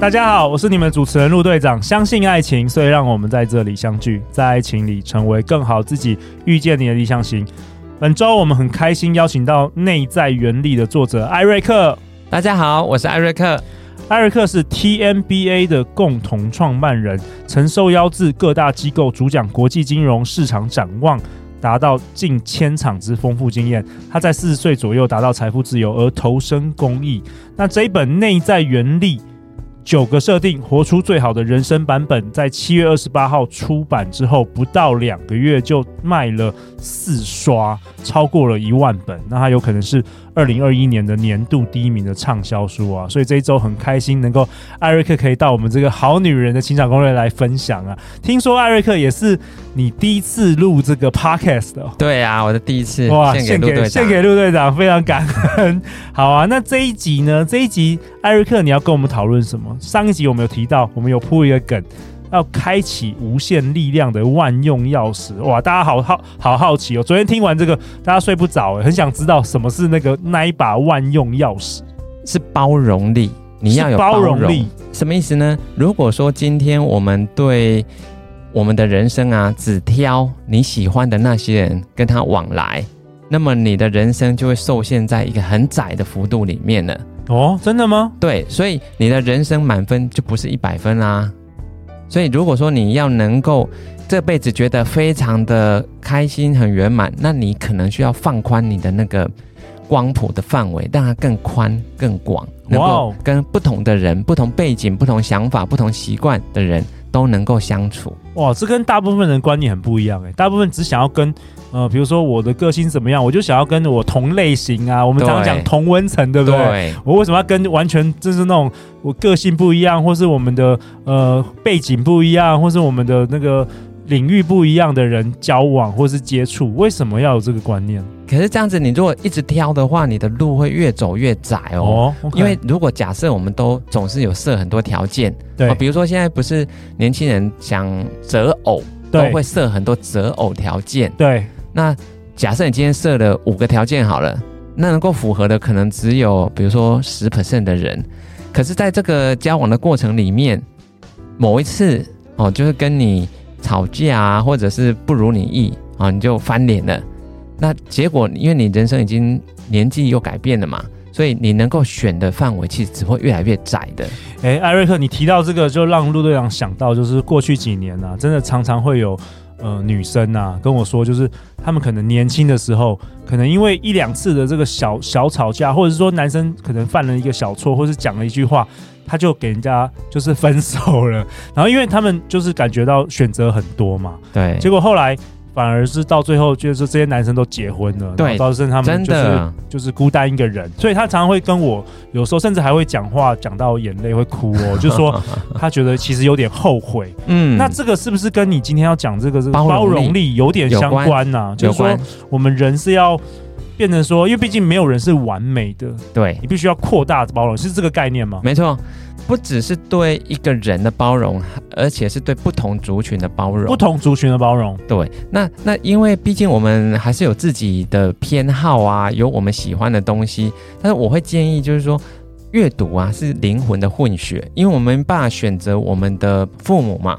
大家好，我是你们主持人陆队长。相信爱情，所以让我们在这里相聚，在爱情里成为更好自己，遇见你的理想型。本周我们很开心邀请到《内在原力》的作者艾瑞克。大家好，我是艾瑞克。艾瑞克是 TMBA 的共同创办人，曾受邀至各大机构主讲国际金融市场展望，达到近千场之丰富经验。他在四十岁左右达到财富自由，而投身公益。那这一本《内在原力》。九个设定，活出最好的人生版本，在七月二十八号出版之后，不到两个月就卖了四刷，超过了一万本。那它有可能是二零二一年的年度第一名的畅销书啊！所以这一周很开心能够艾瑞克可以到我们这个好女人的情场攻略来分享啊！听说艾瑞克也是你第一次录这个 podcast 的。对啊，我的第一次。哇，献给献给陆队长，非常感恩。好啊，那这一集呢？这一集艾瑞克你要跟我们讨论什么？上一集我们有提到，我们有铺一个梗，要开启无限力量的万用钥匙。哇，大家好好好好奇哦！昨天听完这个，大家睡不着，很想知道什么是那个那一把万用钥匙？是包容力，你要有包容，包容力，什么意思呢？如果说今天我们对我们的人生啊，只挑你喜欢的那些人跟他往来，那么你的人生就会受限在一个很窄的幅度里面了。哦，真的吗？对，所以你的人生满分就不是一百分啦。所以如果说你要能够这辈子觉得非常的开心、很圆满，那你可能需要放宽你的那个光谱的范围，让它更宽、更广，能够跟不同的人、不同背景、不同想法、不同习惯的人都能够相处。哇，这跟大部分人观念很不一样哎，大部分只想要跟。呃，比如说我的个性怎么样，我就想要跟我同类型啊，我们常常讲同温层，对不对？对。我为什么要跟完全就是那种我个性不一样，或是我们的呃背景不一样，或是我们的那个领域不一样的人交往或是接触？为什么要有这个观念？可是这样子，你如果一直挑的话，你的路会越走越窄哦。哦 okay、因为如果假设我们都总是有设很多条件，对、哦，比如说现在不是年轻人想择偶，都会设很多择偶条件，对。那假设你今天设了五个条件好了，那能够符合的可能只有比如说十 percent 的人，可是在这个交往的过程里面，某一次哦，就是跟你吵架啊，或者是不如你意啊、你就翻脸了。那结果因为你人生已经年纪又改变了嘛，所以你能够选的范围其实只会越来越窄的。哎，艾瑞克，你提到这个就让陆队长想到，就是过去几年啊，真的常常会有。呃，女生啊，跟我说，就是他们可能年轻的时候，可能因为一两次的这个小小吵架，或者是说男生可能犯了一个小错，或是讲了一句话，他就给人家就是分手了。然后因为他们就是感觉到选择很多嘛，对，结果后来。反而是到最后，就是这些男生都结婚了，对，到时候他们就是就是孤单一个人，所以他常常会跟我，有时候甚至还会讲话，讲到眼泪会哭哦，就说他觉得其实有点后悔。嗯，那这个是不是跟你今天要讲这个这个包容力有点相关呢？就是说我们人是要变成说，因为毕竟没有人是完美的，对，你必须要扩大包容，是这个概念吗？没错。不只是对一个人的包容，而且是对不同族群的包容。不同族群的包容，对。那那因为毕竟我们还是有自己的偏好啊，有我们喜欢的东西。但是我会建议，就是说，阅读啊是灵魂的混血，因为我们爸选择我们的父母嘛，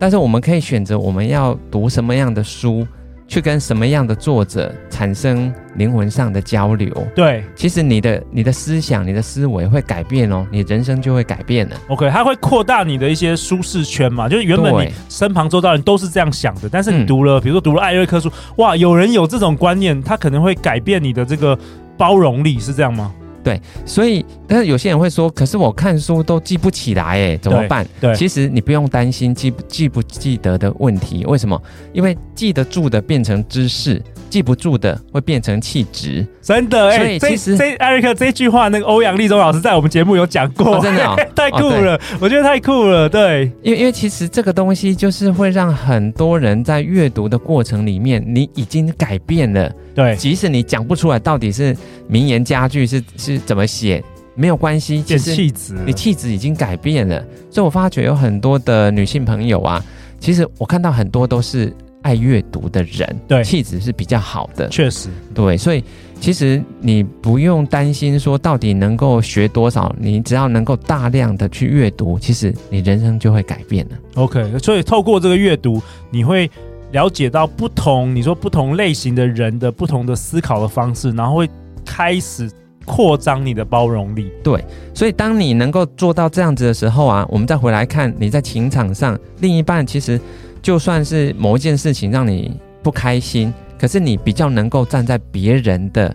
但是我们可以选择我们要读什么样的书。去跟什么样的作者产生灵魂上的交流？对，其实你的你的思想、你的思维会改变哦，你人生就会改变了。OK，它会扩大你的一些舒适圈嘛？就是原本你身旁周遭人都是这样想的，但是你读了，嗯、比如说读了艾瑞克书，哇，有人有这种观念，他可能会改变你的这个包容力，是这样吗？对，所以但是有些人会说，可是我看书都记不起来，哎，怎么办？对，对其实你不用担心记记不记得的问题。为什么？因为记得住的变成知识。记不住的会变成气质，真的哎、欸。所以其实这艾瑞克这句话，那个欧阳立中老师在我们节目有讲过，哦、真的、哦、太酷了、哦，我觉得太酷了。对，因为因为其实这个东西就是会让很多人在阅读的过程里面，你已经改变了。对，即使你讲不出来到底是名言佳句是是怎么写，没有关系，其实气质，你气质已经改变了。所以我发觉有很多的女性朋友啊，其实我看到很多都是。爱阅读的人，对气质是比较好的，确实，对，所以其实你不用担心说到底能够学多少，你只要能够大量的去阅读，其实你人生就会改变了。OK，所以透过这个阅读，你会了解到不同，你说不同类型的人的不同的思考的方式，然后会开始扩张你的包容力。对，所以当你能够做到这样子的时候啊，我们再回来看你在情场上，另一半其实。就算是某一件事情让你不开心，可是你比较能够站在别人的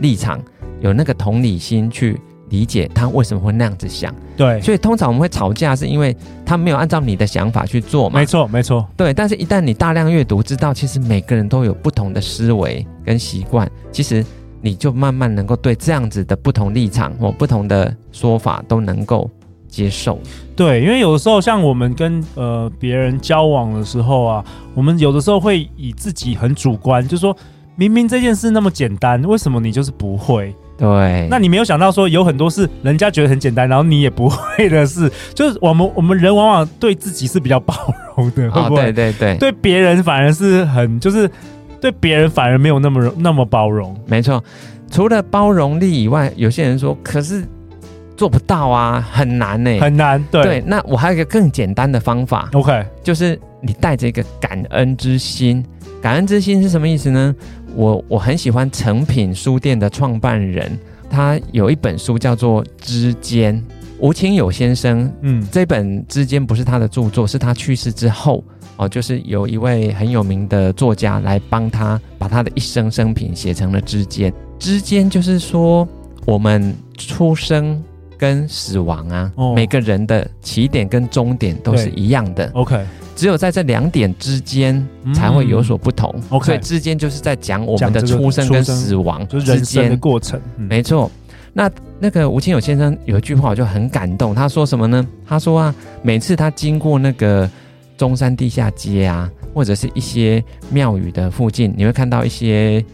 立场，有那个同理心去理解他为什么会那样子想。对，所以通常我们会吵架，是因为他没有按照你的想法去做嘛。没错，没错。对，但是一旦你大量阅读，知道其实每个人都有不同的思维跟习惯，其实你就慢慢能够对这样子的不同立场或不同的说法都能够。接受，对，因为有的时候像我们跟呃别人交往的时候啊，我们有的时候会以自己很主观，就是说明明这件事那么简单，为什么你就是不会？对，那你没有想到说有很多事人家觉得很简单，然后你也不会的事，就是我们我们人往往对自己是比较包容的，会不会？哦、对对对，对别人反而是很就是对别人反而没有那么那么包容。没错，除了包容力以外，有些人说，可是。做不到啊，很难呢、欸，很难。对对，那我还有一个更简单的方法，OK，就是你带着一个感恩之心。感恩之心是什么意思呢？我我很喜欢诚品书店的创办人，他有一本书叫做《之间》，吴清友先生。嗯，这本《之间》不是他的著作，是他去世之后哦，就是有一位很有名的作家来帮他把他的一生生平写成了《之间》。之间就是说我们出生。跟死亡啊、哦，每个人的起点跟终点都是一样的。OK，只有在这两点之间才会有所不同。OK，、嗯、所以之间就是在讲我们的出生跟死亡之间、就是、的过程。嗯、没错。那那个吴清友先生有一句话我就很感动，他说什么呢？他说啊，每次他经过那个中山地下街啊，或者是一些庙宇的附近，你会看到一些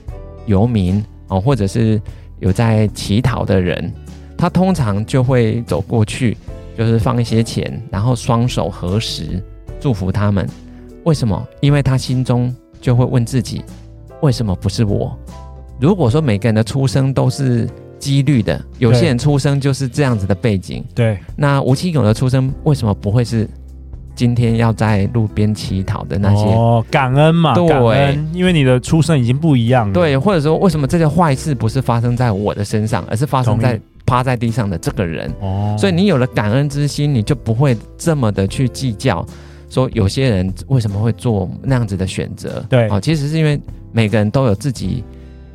游民哦，或者是有在乞讨的人。他通常就会走过去，就是放一些钱，然后双手合十，祝福他们。为什么？因为他心中就会问自己：为什么不是我？如果说每个人的出生都是几率的，有些人出生就是这样子的背景，对。那吴清友的出生为什么不会是今天要在路边乞讨的那些？哦，感恩嘛，对，感恩，因为你的出生已经不一样了。对，或者说为什么这些坏事不是发生在我的身上，而是发生在？趴在地上的这个人，哦，所以你有了感恩之心，你就不会这么的去计较，说有些人为什么会做那样子的选择？对，哦，其实是因为每个人都有自己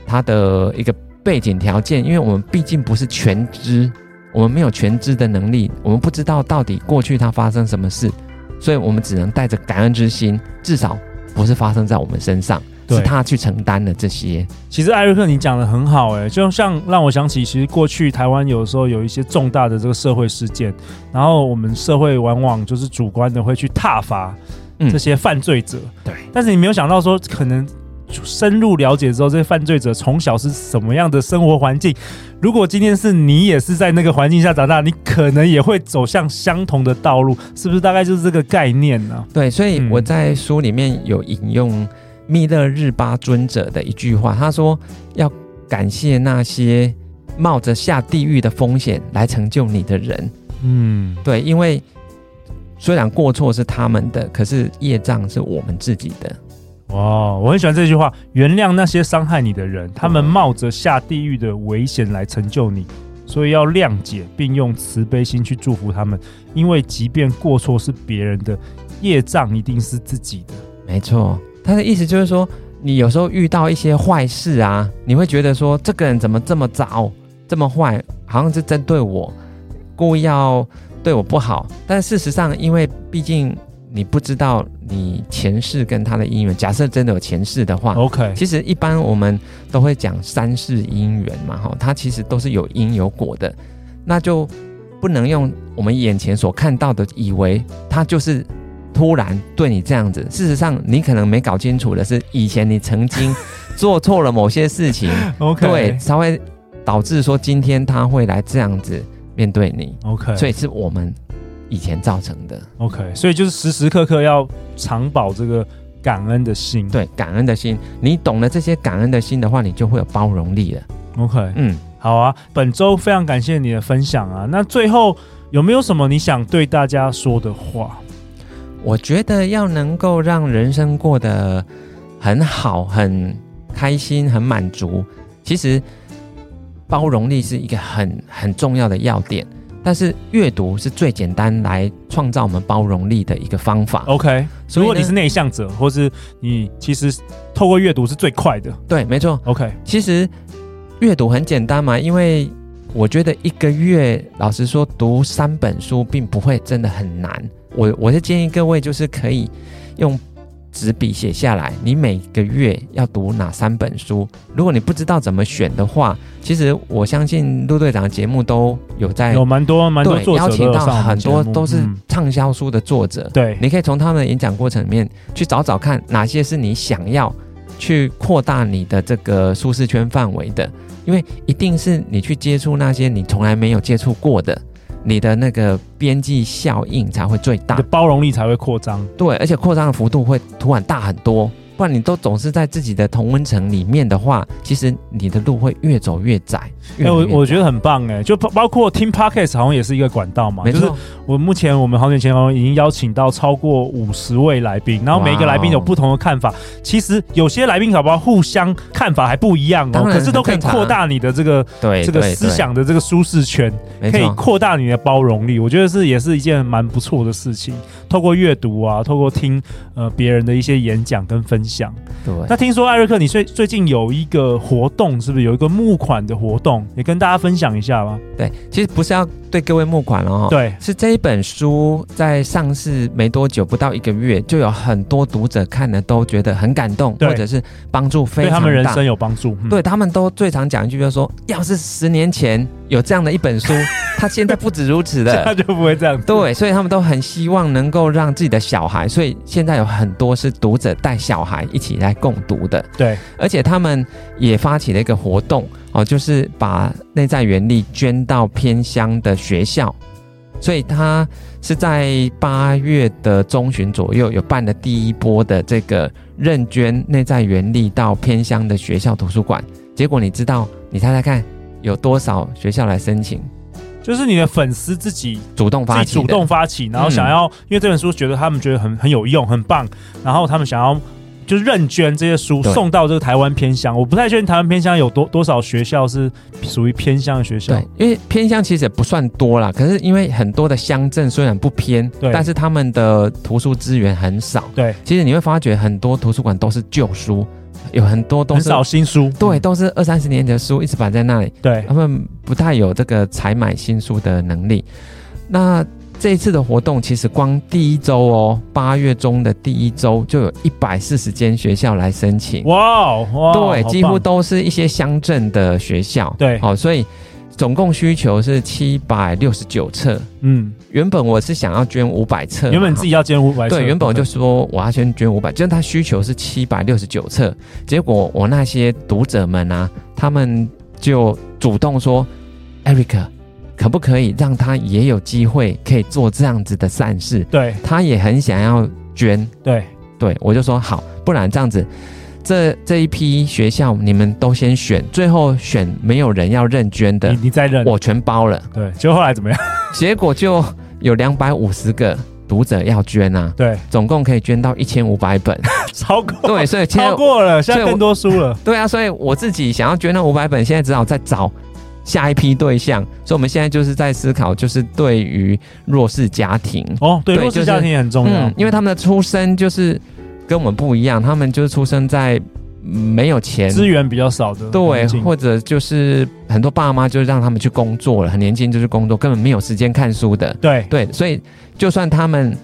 他的一个背景条件，因为我们毕竟不是全知，我们没有全知的能力，我们不知道到底过去他发生什么事，所以我们只能带着感恩之心，至少不是发生在我们身上。是他去承担的这些。其实艾瑞克，你讲的很好，哎，就像让我想起，其实过去台湾有时候有一些重大的这个社会事件，然后我们社会往往就是主观的会去挞伐这些犯罪者。嗯、对。但是你没有想到说，可能深入了解之后，这些犯罪者从小是什么样的生活环境？如果今天是你也是在那个环境下长大，你可能也会走向相同的道路，是不是？大概就是这个概念呢、啊？对，所以我在书里面有引用。密勒日巴尊者的一句话，他说：“要感谢那些冒着下地狱的风险来成就你的人。”嗯，对，因为虽然过错是他们的，可是业障是我们自己的。哇，我很喜欢这句话：“原谅那些伤害你的人，他们冒着下地狱的危险来成就你，所以要谅解，并用慈悲心去祝福他们。因为即便过错是别人的，业障一定是自己的。”没错。他的意思就是说，你有时候遇到一些坏事啊，你会觉得说，这个人怎么这么糟？这么坏，好像是针对我，故意要对我不好。但事实上，因为毕竟你不知道你前世跟他的姻缘。假设真的有前世的话，OK，其实一般我们都会讲三世姻缘嘛，哈，它其实都是有因有果的，那就不能用我们眼前所看到的，以为他就是。突然对你这样子，事实上你可能没搞清楚的是，以前你曾经做错了某些事情，OK，对，才会导致说今天他会来这样子面对你，OK，所以是我们以前造成的，OK，所以就是时时刻刻要常保这个感恩的心，对，感恩的心，你懂了这些感恩的心的话，你就会有包容力了，OK，嗯，好啊，本周非常感谢你的分享啊，那最后有没有什么你想对大家说的话？我觉得要能够让人生过得很好、很开心、很满足，其实包容力是一个很很重要的要点。但是阅读是最简单来创造我们包容力的一个方法。OK，如果你是内向者，或是你其实透过阅读是最快的。对，没错。OK，其实阅读很简单嘛，因为我觉得一个月，老实说，读三本书并不会真的很难。我我是建议各位，就是可以用纸笔写下来，你每个月要读哪三本书。如果你不知道怎么选的话，其实我相信陆队长的节目都有在有蛮多蛮多邀请到很多都是畅销书的作者。对，你可以从他们的演讲过程里面去找找看哪些是你想要去扩大你的这个舒适圈范围的，因为一定是你去接触那些你从来没有接触过的。你的那个边际效应才会最大，你的包容力才会扩张。对，而且扩张的幅度会突然大很多。不然你都总是在自己的同温层里面的话，其实你的路会越走越窄。哎、欸，我我觉得很棒哎，就包包括听 Podcast 好像也是一个管道嘛。就是我目前我们好久前已经邀请到超过五十位来宾，然后每一个来宾有不同的看法。其实有些来宾搞不好互相看法还不一样哦，可是都可以扩大你的这个对这个思想的这个舒适圈，可以扩大你的包容力。我觉得是也是一件蛮不错的事情。透过阅读啊，透过听呃别人的一些演讲跟分享。想对，那听说艾瑞克，你最最近有一个活动，是不是有一个募款的活动？也跟大家分享一下吧。对，其实不是要对各位募款了哈，对，是这一本书在上市没多久，不到一个月，就有很多读者看了都觉得很感动，或者是帮助非常大，对他们人生有帮助。嗯、对他们都最常讲一句，就是说，要是十年前有这样的一本书，他现在不止如此的，他就不会这样。对，所以他们都很希望能够让自己的小孩，所以现在有很多是读者带小孩一起来共读的。对，而且他们也发起了一个活动哦，就是把内在原力捐到偏乡的学校，所以他是在八月的中旬左右有办了第一波的这个认捐内在原力到偏乡的学校图书馆。结果你知道，你猜猜看，有多少学校来申请？就是你的粉丝自己主动发起，主动发起，然后想要，嗯、因为这本书觉得他们觉得很很有用，很棒，然后他们想要就是认捐这些书送到这个台湾偏乡。我不太确定台湾偏乡有多多少学校是属于偏乡的学校。对，因为偏乡其实也不算多啦，可是因为很多的乡镇虽然不偏，对，但是他们的图书资源很少。对，其实你会发觉很多图书馆都是旧书。有很多都是很少新书，对，都是二三十年的书一直摆在那里，对，他们不太有这个采买新书的能力。那这一次的活动，其实光第一周哦，八月中的第一周就有一百四十间学校来申请，哇，哦，对，几乎都是一些乡镇的学校，对，好，所以。总共需求是七百六十九册。嗯，原本我是想要捐五百册，原本自己要捐五百册。对，原本我就说我要先捐五百，就是他需求是七百六十九册。结果我那些读者们啊，他们就主动说，Eric，可不可以让他也有机会可以做这样子的善事？对，他也很想要捐。对，对我就说好，不然这样子。这这一批学校，你们都先选，最后选没有人要认捐的，你你再认，我全包了。对，结果后来怎么样？结果就有两百五十个读者要捐啊。对，总共可以捐到一千五百本，超过。对，所以超过了，现在更多书了。对啊，所以我自己想要捐那五百本，现在只好再找下一批对象。所以我们现在就是在思考，就是对于弱势家庭哦，对，对弱势家庭也很重要，嗯，因为他们的出生就是。跟我们不一样，他们就是出生在没有钱，资源比较少的，对，或者就是很多爸妈就让他们去工作了，很年轻就去工作，根本没有时间看书的。对对，所以就算他们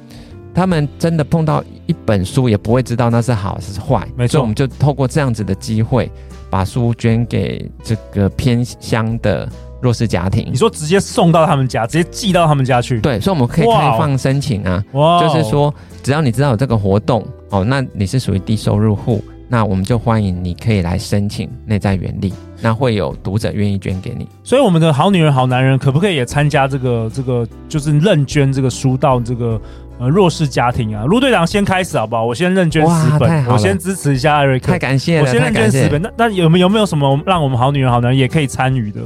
他们真的碰到一本书，也不会知道那是好是坏。没错，所以我们就透过这样子的机会，把书捐给这个偏乡的。弱势家庭，你说直接送到他们家，直接寄到他们家去？对，所以我们可以开放申请啊。哇，就是说，只要你知道有这个活动哦，那你是属于低收入户，那我们就欢迎你可以来申请内在原力，那会有读者愿意捐给你。所以我们的好女人好男人可不可以也参加这个这个，就是认捐这个书到这个呃弱势家庭啊？陆队长先开始好不好？我先认捐十本，我先支持一下艾瑞克，太感谢了，我先认捐十本。那那有没有没有什么让我们好女人好男人也可以参与的？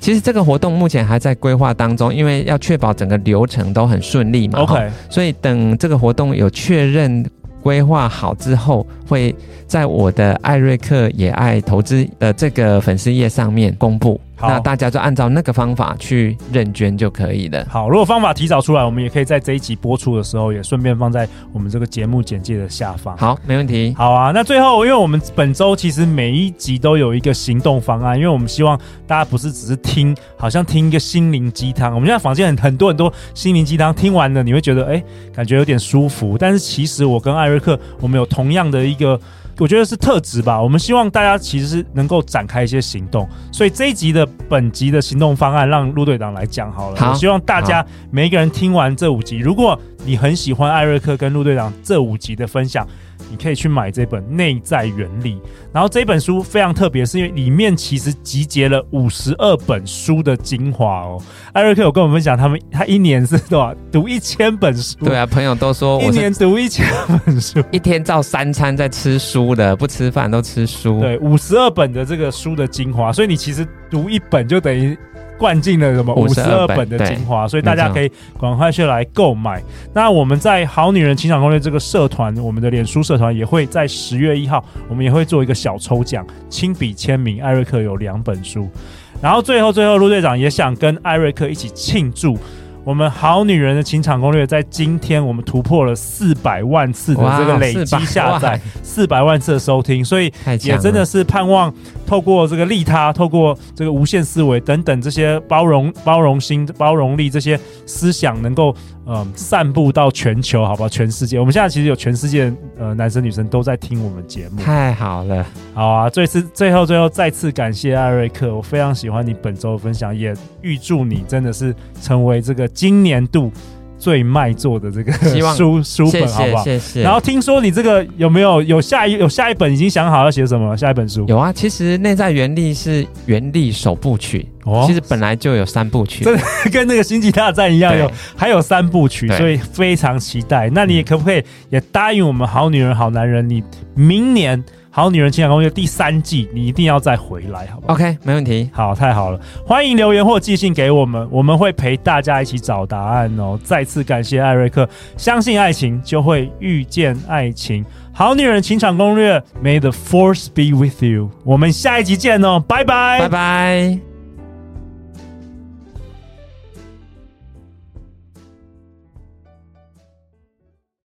其实这个活动目前还在规划当中，因为要确保整个流程都很顺利嘛。OK，所以等这个活动有确认规划好之后，会在我的艾瑞克也爱投资的这个粉丝页上面公布。那大家就按照那个方法去认捐就可以了。好，如果方法提早出来，我们也可以在这一集播出的时候，也顺便放在我们这个节目简介的下方。好，没问题。好啊，那最后，因为我们本周其实每一集都有一个行动方案，因为我们希望大家不是只是听，好像听一个心灵鸡汤。我们现在房间很很多很多心灵鸡汤，听完了你会觉得哎、欸，感觉有点舒服。但是其实我跟艾瑞克，我们有同样的一个。我觉得是特质吧。我们希望大家其实是能够展开一些行动，所以这一集的本集的行动方案让陆队长来讲好了。好，我希望大家每一个人听完这五集，如果你很喜欢艾瑞克跟陆队长这五集的分享。你可以去买这本《内在原理》，然后这本书非常特别，是因为里面其实集结了五十二本书的精华哦。艾瑞克有跟我们分享，他们他一年是多少读一千本书？对啊，朋友都说我一年读一千本书，一天照三餐在吃书的，不吃饭都吃书。对，五十二本的这个书的精华，所以你其实读一本就等于。灌进了什么五十二本的精华，所以大家可以赶快去来购买。那我们在好女人情场攻略这个社团，我们的脸书社团也会在十月一号，我们也会做一个小抽奖，亲笔签名。艾瑞克有两本书，然后最后最后，陆队长也想跟艾瑞克一起庆祝。我们好女人的情场攻略，在今天我们突破了四百万次的这个累积下载，四百万次的收听，所以也真的是盼望透过这个利他，透过这个无限思维等等这些包容、包容心、包容力这些思想，能够。嗯，散布到全球，好不好？全世界，我们现在其实有全世界呃男生女生都在听我们节目，太好了，好啊！最次最后最后再次感谢艾瑞克，我非常喜欢你本周的分享，也预祝你真的是成为这个今年度。最卖座的这个 书书本，好不好？谢谢。然后听说你这个有没有有下一有下一本已经想好要写什么了？下一本书有啊。其实内在原力是原力首部曲，哦，其实本来就有三部曲，真的 跟那个星际大战一样，有还有三部曲，所以非常期待。那你可不可以也答应我们好女人好男人，你明年？好女人情场攻略第三季，你一定要再回来，好不好？OK，没问题。好，太好了，欢迎留言或寄信给我们，我们会陪大家一起找答案哦。再次感谢艾瑞克，相信爱情就会遇见爱情。好女人情场攻略，May the force be with you。我们下一集见哦，拜拜，拜拜。